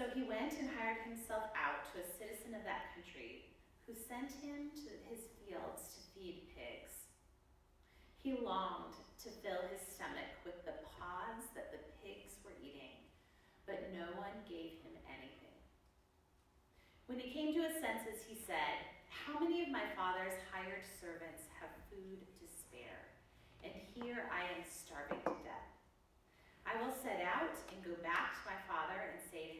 So he went and hired himself out to a citizen of that country, who sent him to his fields to feed pigs. He longed to fill his stomach with the pods that the pigs were eating, but no one gave him anything. When he came to his senses, he said, How many of my father's hired servants have food to spare? And here I am starving to death. I will set out and go back to my father and say to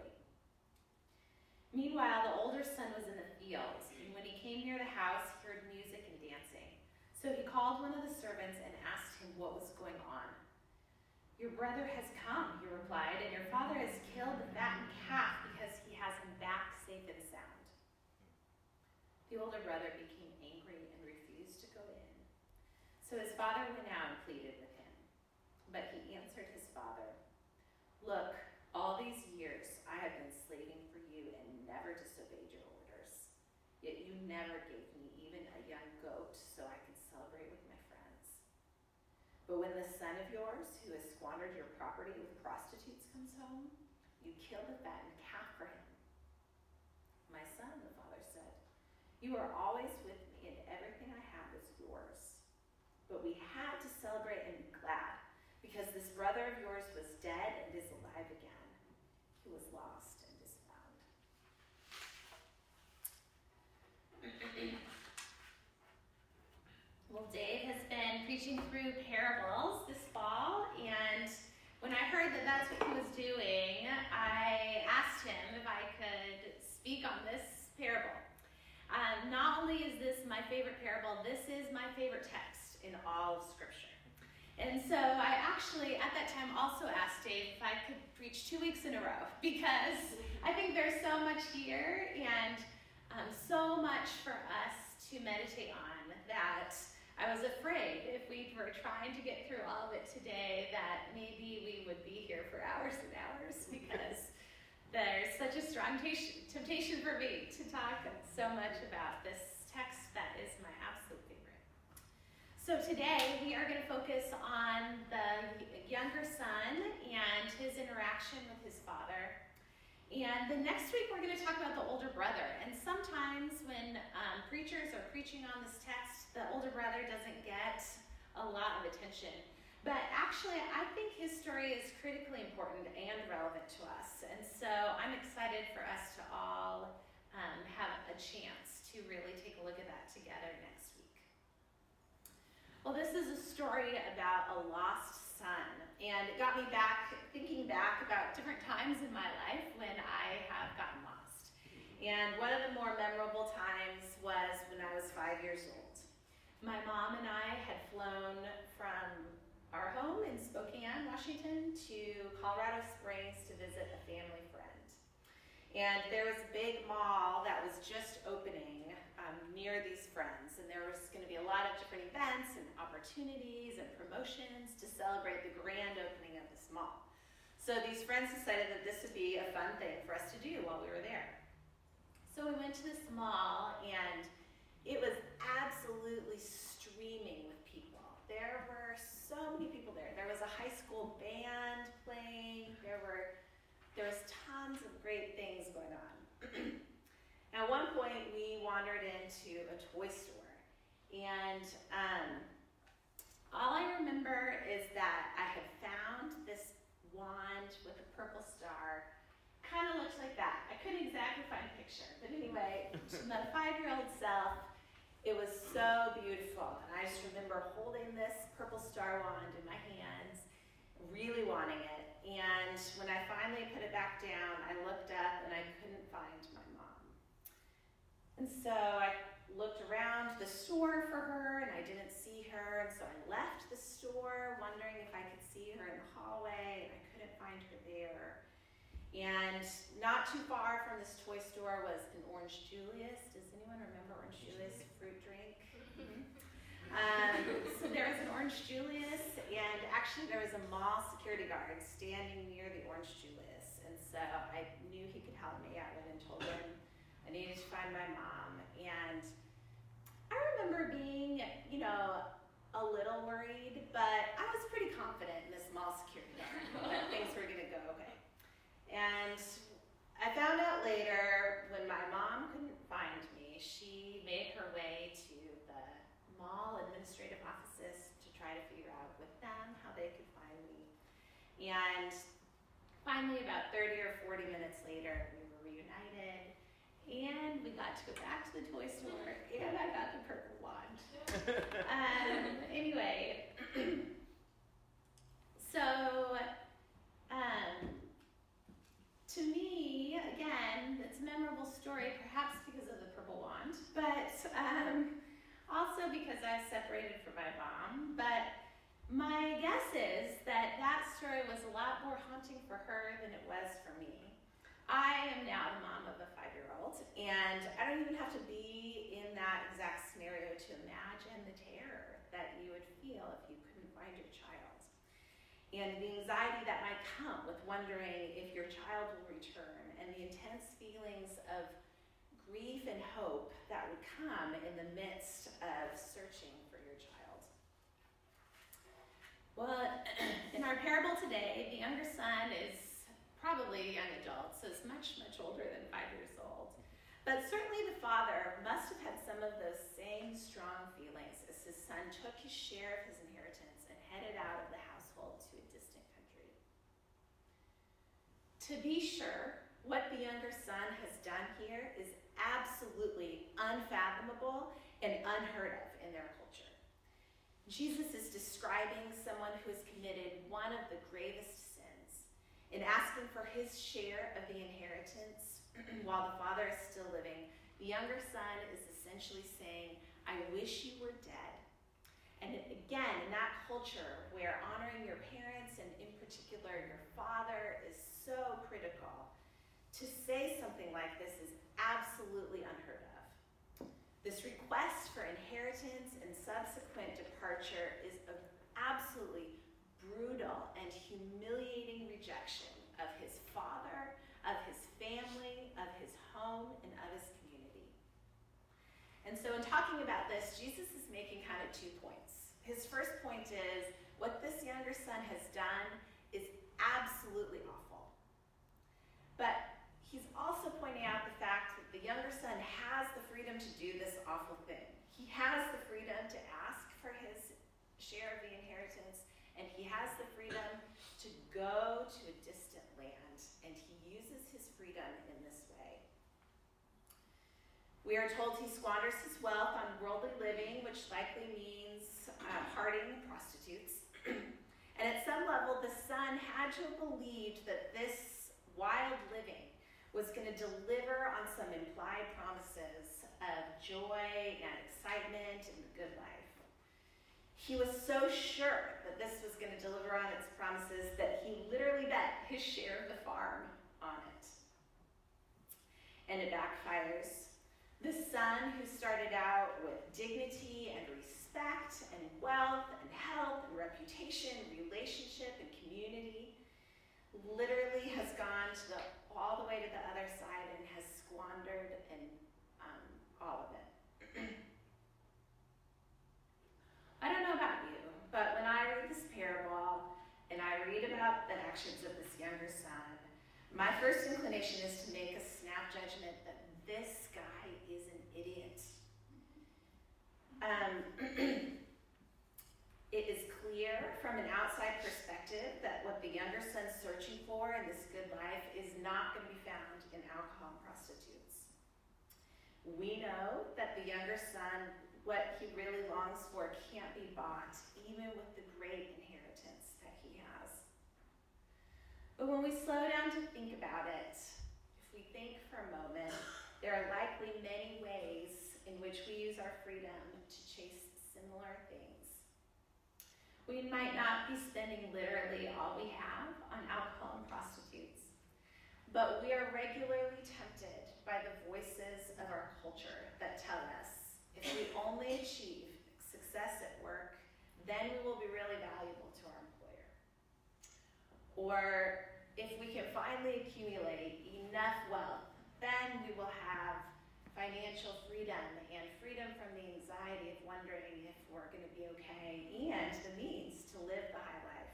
Meanwhile, the older son was in the fields, and when he came near the house, he heard music and dancing. So he called one of the servants and asked him what was going on. Your brother has come, he replied, and your father has killed the fattened calf because he has him back safe and sound. The older brother became angry and refused to go in. So his father went out and pleaded with him. But he answered his father, Look, all these years I have been slaving for you and never disobeyed your orders. Yet you never gave me even a young goat so I could celebrate with my friends. But when the son of yours, who has squandered your property with prostitutes, comes home, you kill the fattened calf for him. My son, the father said, you are always with me, and everything I have is yours. But we had to celebrate and be glad because this brother of yours was dead and is alive again. He was lost and is found. well, Dave has been preaching through parables this fall, and when I heard that that's what he was doing, I asked him if I could speak on this parable. Um, not only is this my favorite parable, this is my favorite text in all of Scripture. And so I actually, at that time, also asked Dave if I could preach two weeks in a row because I think there's so much here and um, so much for us to meditate on that I was afraid if we were trying to get through all of it today that maybe we would be here for hours and hours because there's such a strong temptation for me to talk so much about this text that is my absolute favorite. So today we are going to focus on the younger son and his interaction with his father. And the next week we're going to talk about the older brother. And sometimes when um, preachers are preaching on this text, the older brother doesn't get a lot of attention. But actually, I think his story is critically important and relevant to us. And so I'm excited for us to all um, have a chance to really take a look at that together next week. Well, this is a story about a lost son, and it got me back thinking back about different times in my life when I have gotten lost. And one of the more memorable times was when I was five years old. My mom and I had flown from our home in Spokane, Washington, to Colorado Springs to visit a family friend. And there was a big mall that was just opening um, near these friends, and there was going to be a lot of different events and opportunities and promotions to celebrate the grand opening of this mall. So these friends decided that this would be a fun thing for us to do while we were there. So we went to this mall, and It was absolutely streaming with people. There were so many people there. There was a high school band playing. There were there was tons of great things going on. At one point, we wandered into a toy store, and um, all I remember is that I had found this wand with a purple star. Kind of looked like that. I couldn't exactly find a picture, but anyway, to my five-year-old self, it was so beautiful. And I just remember holding this purple star wand in my hands, really wanting it. And when I finally put it back down, I looked up and I couldn't find my mom. And so I looked around the store for her and I didn't see her. And so I left the store wondering if I could see her in the hallway and I couldn't find her there. And not too far from this toy store was an Orange Julius. Does anyone remember Orange Julius fruit drink? Um, so there was an Orange Julius, and actually there was a mall security guard standing near the Orange Julius. And so I knew he could help me. I went and told him I needed to find my mom. And I remember being, you know, a little worried, but I was pretty confident in this mall security guard that things were going to go okay. And I found out later when my mom couldn't find me, she made her way to the mall administrative offices to try to figure out with them how they could find me. And finally, about 30 or 40 minutes later, and we got to go back to the toy store and I got the purple wand. um, anyway, so um, to me, again, it's a memorable story, perhaps because of the purple wand, but um, also because I was separated from my mom. But my guess is that that story was a lot more haunting for her than it was for me. I am now the mom of a five year old, and I don't even have to be in that exact scenario to imagine the terror that you would feel if you couldn't find your child. And the anxiety that might come with wondering if your child will return, and the intense feelings of grief and hope that would come in the midst of searching for your child. Well, in our parable today, the younger son is probably a young adult, so is much, much older than five years old. But certainly the father must have had some of those same strong feelings as his son took his share of his inheritance and headed out of the household to a distant country. To be sure, what the younger son has done here is absolutely unfathomable and unheard of in their culture. Jesus is describing someone who has committed one of the gravest sins in asking for his share of the inheritance while the father is still living. The younger son is essentially saying, I wish you were dead. And again, in that culture where honoring your parents and in particular your father is so critical, to say something like this is absolutely unheard of. This request for inheritance and subsequent departure is an absolutely brutal and humiliating rejection of his father, of his family, of his home, and of his community. And so, in talking about this, Jesus is making kind of two points. His first point is what this younger son has done is absolutely awful. But he's also pointing out the fact that the younger son has the freedom to do this awful thing. He has the freedom to ask for his share of the inheritance, and he has the freedom to go to a distant land, and he uses his freedom in this way. We are told he squanders his wealth on worldly living, which likely means uh, prostitutes. and at some level, the son had to have believed that this wild living was going to deliver on some implied promises of joy and excitement and the good life. He was so sure that this was going to deliver on its promises that he literally bet his share of the farm on it. And it backfires. The son who started out with dignity and respect and wealth and health and reputation, relationship and community, literally has gone to the all the way to the other side and has squandered and all of it. I don't know about you, but when I read this parable and I read about the actions of this younger son, my first inclination is to make a snap judgment that this guy is an idiot. Um, it is clear from an outside perspective that what the younger son's searching for in this good life is not going to be found we know that the younger son, what he really longs for, can't be bought, even with the great inheritance that he has. But when we slow down to think about it, if we think for a moment, there are likely many ways in which we use our freedom to chase similar things. We might not be spending literally all we have on alcohol and prostitutes, but we are regularly tempted by the voices of our culture that tell us if we only achieve success at work, then we will be really valuable to our employer. Or if we can finally accumulate enough wealth, then we will have financial freedom and freedom from the anxiety of wondering if we're going to be okay and the means to live the high life.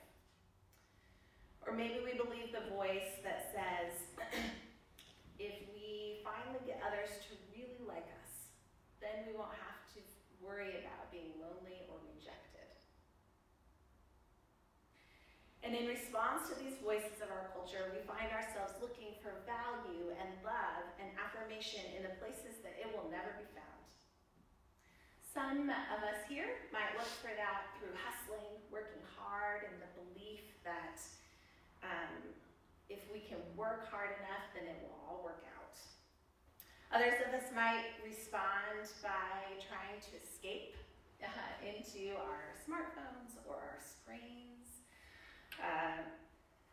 Or maybe we believe the voice that says, if we finally get others to really like us, then we won't have to worry about being lonely or rejected. And in response to these voices of our culture, we find ourselves looking for value and love and affirmation in the places that it will never be found. Some of us here might look for that through hustling, working hard, and the belief that um, if we can work hard enough, then it will all work out. Others of us might respond by trying to escape uh, into our smartphones or our screens uh,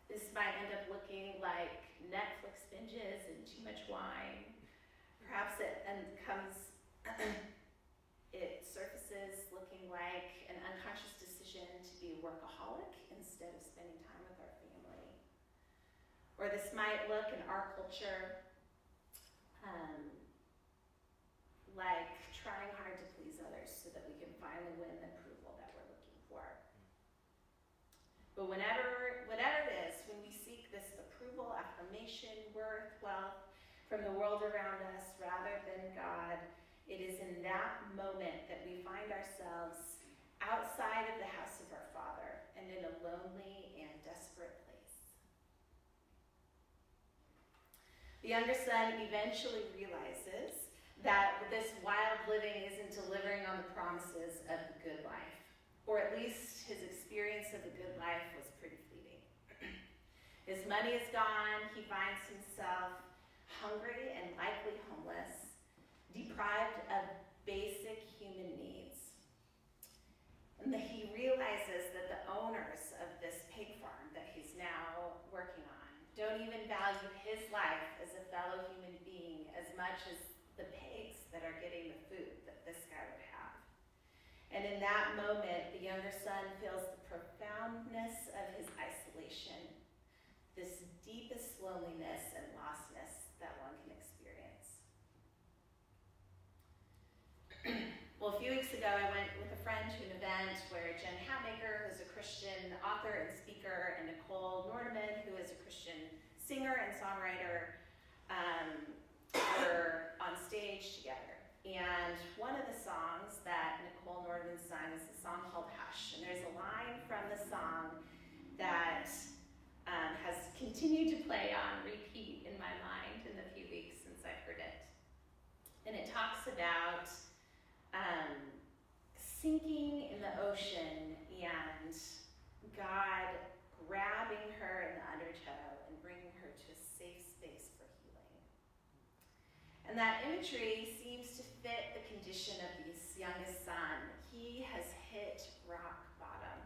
this might end up looking like Netflix binges and too much wine. Perhaps it and comes, it surfaces looking like an unconscious decision to be a workaholic instead of spending time with our family. Or this might look in our culture um, like trying hard to please others so that we can finally win the approval that we're looking for. But whenever, whatever it is, when we seek this approval, affirmation, worth, wealth from the world around us rather than God, it is in that moment that we find ourselves outside of the house of our Father and in a lonely and desperate place. The younger son eventually realizes that this wild living isn't delivering on the promises of the good life or at least his experience of the good life was pretty fleeting. his money is gone, he finds himself hungry and likely homeless, deprived of basic human needs. And he realizes that the owners of this pig farm that he's now don't even value his life as a fellow human being as much as the pigs that are getting the food that this guy would have. And in that moment, the younger son feels the profoundness of his isolation, this deepest loneliness and lostness that one can experience. well, a few weeks ago, I went with a friend to an event where Jen Hatmaker, who's a Christian author and speaker, and Nichole Who is a Christian singer and songwriter, um, were on stage together. And one of the songs that Nichole Nordeman sung is a song called Hush. And there's a line from the song that um, has continued to play on repeat in my mind in the few weeks since I've heard it. And it talks about um, sinking in the ocean and God grabbing her in the undertow and bringing her to a safe space for healing. And that imagery seems to fit the condition of this youngest son. He has hit rock bottom.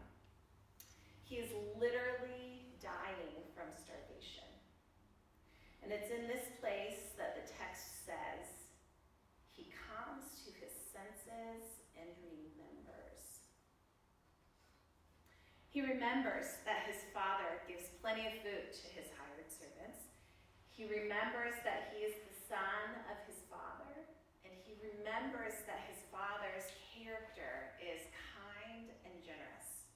He is literally dying from starvation. And it's in this place that the text says he comes to his senses and remembers. He remembers that his father gives plenty of food to his hired servants. He remembers that he is the son of his father, and he remembers that his father's character is kind and generous.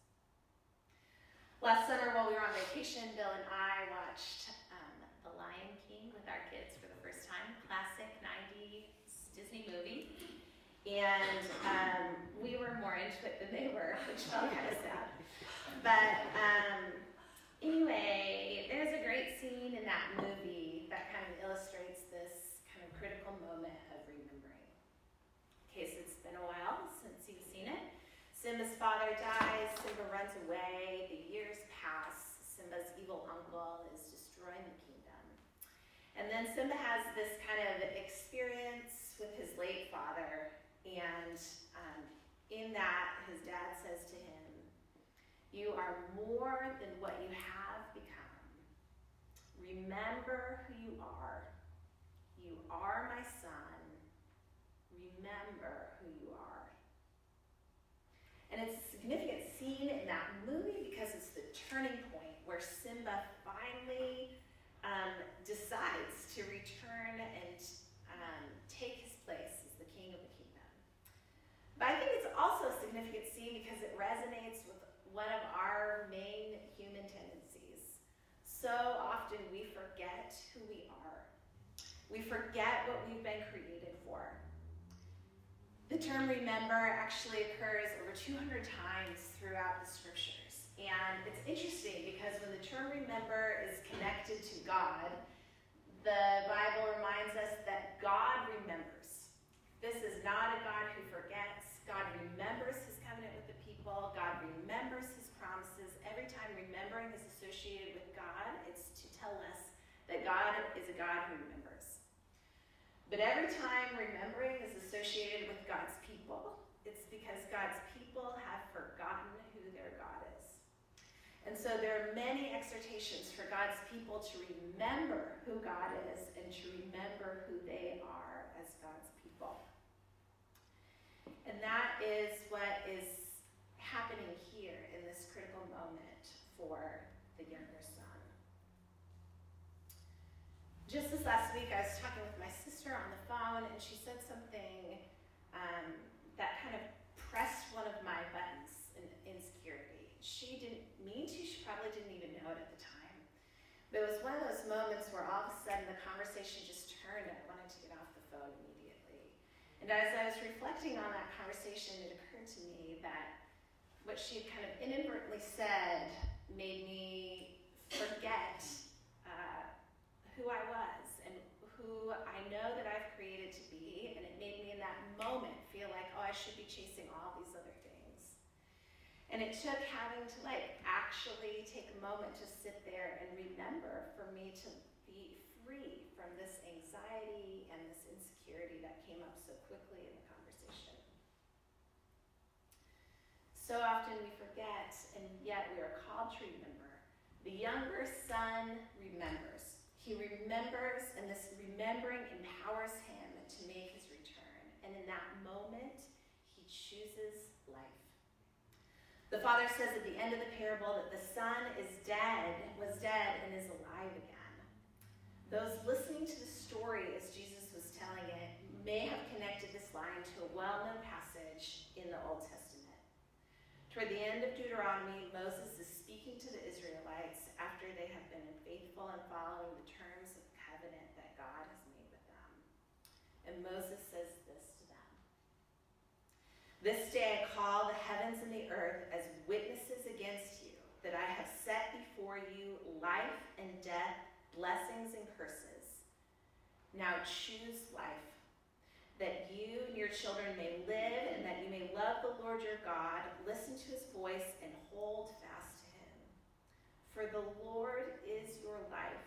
Last summer, while we were on vacation, Bill and I watched um, The Lion King with our kids for the first time. Classic 90s Disney movie. And um, we were more into it than they were, which felt kind of sad. But um, anyway, there's a great scene in that movie that kind of illustrates this kind of critical moment of remembering. In case it's been a while since you've seen it. Simba's father dies, Simba runs away, the years pass, Simba's evil uncle is destroying the kingdom. And then Simba has this kind of experience with his late father, and um, in that, his dad says to him, You are more than what you have become. Remember who you are. You are my son. Remember who you are. And it's a significant scene in that movie because it's the turning point where Simba finally um, decides to return and um, take his place as the king of the kingdom. But I think it's also a significant scene because it resonates with one of our main human tendencies. So often we forget who we are. We forget what we've been created for. The term remember actually occurs over 200 times throughout the scriptures. And it's interesting because when the term remember is connected to God, the Bible reminds us that God remembers. This is not a God who forgets. God remembers his people. God remembers his promises. Every time remembering is associated with God, it's to tell us that God is a God who remembers. But every time remembering is associated with God's people, it's because God's people have forgotten who their God is. And so there are many exhortations for God's people to remember who God is and to remember who they are as God's people. And that is what is happening here in this critical moment for the younger son. Just this last week, I was talking with my sister on the phone, and she said something um, that kind of pressed one of my buttons in insecurity. She didn't mean to, she probably didn't even know it at the time. But it was one of those moments where all of a sudden the conversation just turned, and I wanted to get off the phone immediately. And as I was reflecting on that conversation, it occurred to me that what she kind of inadvertently said made me forget uh, who I was and who I know that I've created to be, and it made me in that moment feel like, oh, I should be chasing all these other things. And it took having to like actually take a moment to sit there and remember for me to be free from this anxiety and this insecurity that came up so quickly in the conversation. So often we forget, and yet we are called to remember. The younger son remembers. He remembers, and this remembering empowers him to make his return. And in that moment, he chooses life. The father says at the end of the parable that the son is dead, was dead, and is alive again. Those listening to the story as Jesus was telling it may have connected this line to a well known passage in the Old Testament. Toward the end of Deuteronomy, Moses is speaking to the Israelites after they have been faithful and following the terms of covenant that God has made with them. And Moses says this to them This day I call the heavens and the earth as witnesses against you that I have set before you life and death, blessings and curses. Now choose life, that you and your children may live, and that you may love the Lord your God, listen to his voice, and hold fast to him. For the Lord is your life,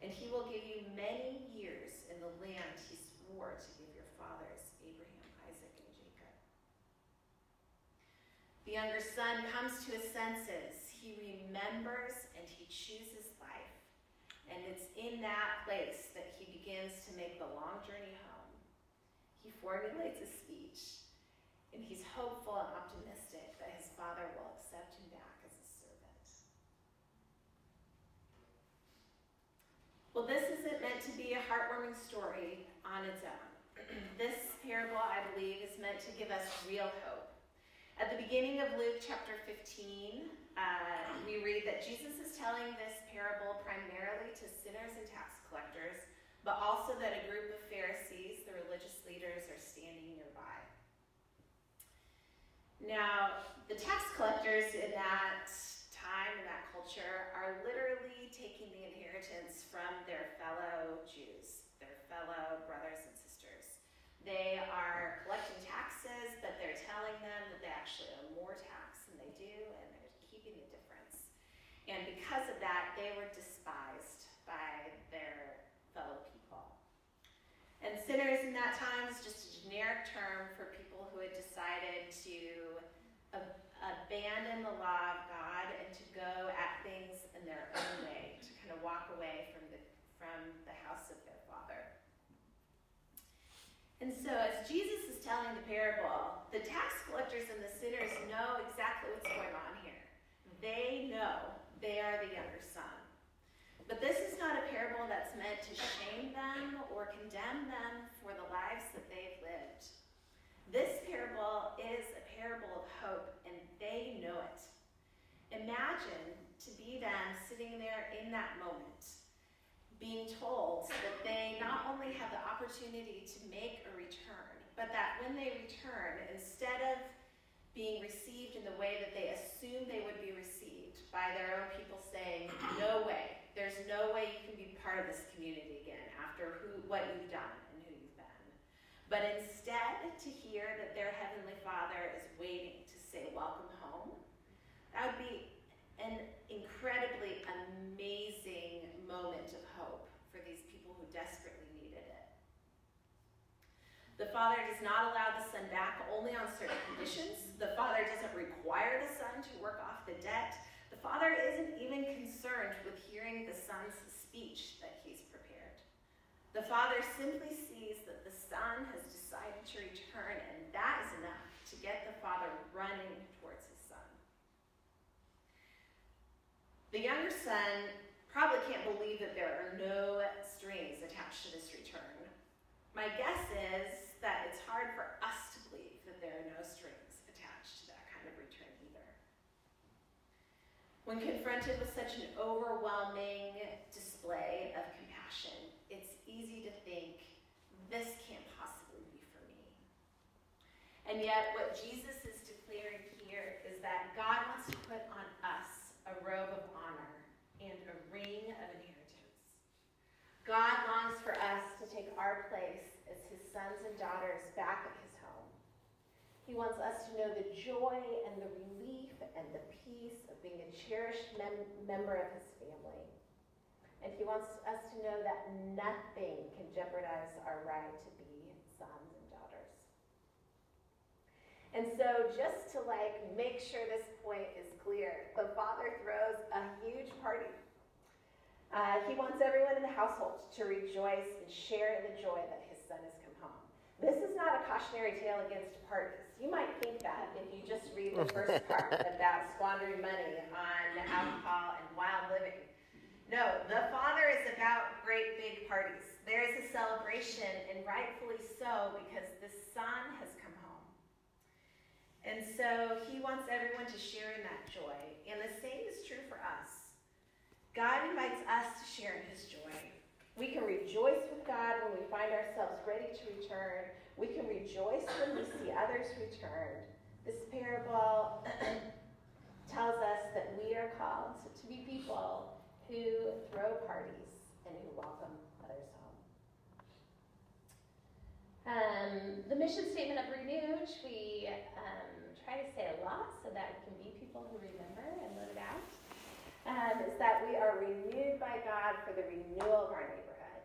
and he will give you many years in the land he swore to give your fathers, Abraham, Isaac, and Jacob. The younger son comes to his senses. He remembers and he chooses life. And it's in that place that he begins to make the long journey home. He formulates a speech, and he's hopeful and optimistic that his father will accept him back as a servant. Well, this isn't meant to be a heartwarming story on its own. this parable, I believe, is meant to give us real hope. At the beginning of Luke chapter 15, uh, we read that Jesus is telling this parable primarily to sinners and tax collectors, but also that a group of Pharisees, the religious leaders, are standing nearby. Now, the tax collectors in that time, in that culture, are literally taking the inheritance from their fellow Jews, their fellow brothers and sisters. They are collecting taxes, but they're telling them that they actually owe more tax than they do, and they're keeping the difference. And because of that, they were despised by their fellow people. And sinners in that time is just a generic term for people had decided to ab- abandon the law of God and to go at things in their own way, to kind of walk away from the from the house of their father. And so, as Jesus is telling the parable, the tax collectors and the sinners know exactly what's going on here. They know they are the younger son. But this is not a parable that's meant to shame them or condemn them for the lives that they've lived. This parable is a parable of hope, and they know it. Imagine to be them sitting there in that moment, being told that they not only have the opportunity to make a return, but that when they return, instead of being received in the way that they assume they would be received by their own people saying, No way, there's no way you can be part of this community again after who, what you've done and who you've been. But instead, to hear that their Heavenly Father is waiting to say, Welcome home, that would be an incredibly amazing moment of hope for these people who desperately needed it. The Father does not allow the Son back only on certain conditions. The Father doesn't require the Son to work off the debt. The Father isn't even concerned with hearing the Son's speech that. The Father simply sees that the Son has decided to return, and that is enough to get the Father running towards His Son. The younger son probably can't believe that there are no strings attached to this return. My guess is that it's hard for us to believe that there are no strings attached to that kind of return either. When confronted with such an overwhelming display of compassion, it's easy to think, this can't possibly be for me. And yet, what Jesus is declaring here is that God wants to put on us a robe of honor and a ring of inheritance. God longs for us to take our place as his sons and daughters back at his home. He wants us to know the joy and the relief and the peace of being a cherished mem- member of his family. And he wants us to know that nothing can jeopardize our right to be sons and daughters. And so, just to like make sure this point is clear, the father throws a huge party. Uh, he wants everyone in the household to rejoice and share in the joy that his son has come home. This is not a cautionary tale against parties. You might think that if you just read the first part about squandering money on alcohol and wild living. No, the Father is about great big parties. There is a celebration, and rightfully so, because the Son has come home. And so he wants everyone to share in that joy. And the same is true for us. God invites us to share in his joy. We can rejoice with God when we find ourselves ready to return. We can rejoice when we see others return. This parable tells us that we are called to be people who throw parties and who welcome others home. Um, the mission statement of Renew, which we um, try to say a lot so that we can be people who remember and live it out, um, is that we are renewed by God for the renewal of our neighborhood.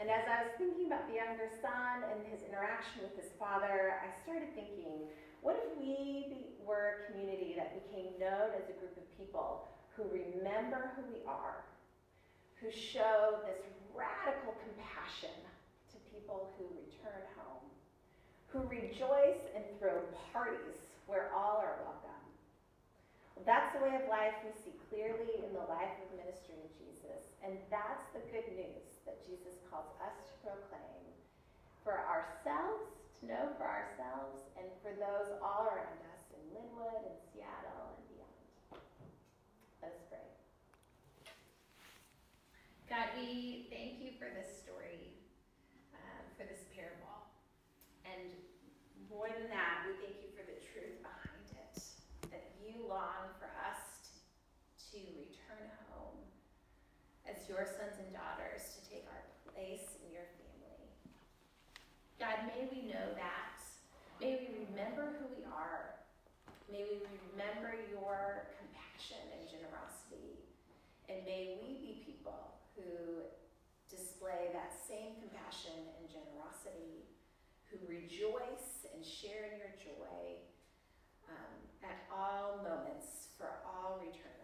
And as I was thinking about the younger son and his interaction with his father, I started thinking, what if we were a community that became known as a group of people who remember who we are, who show this radical compassion to people who return home, who rejoice and throw parties where all are welcome. That's the way of life we see clearly in the life of ministry of Jesus. And that's the good news that Jesus calls us to proclaim for ourselves, to know for ourselves, and for those all around us in Lynnwood and Seattle and beyond. Let us pray. God, we thank you for this story, um, for this parable. And more than that, we thank you for the truth behind it, that you long for us to return home as your sons and daughters to take our place in your family. God, may we know that. May we remember who we are. May we remember your compassion and generosity. And may we be people who display that same compassion and generosity, who rejoice and share in your joy um, at all moments, for all returns.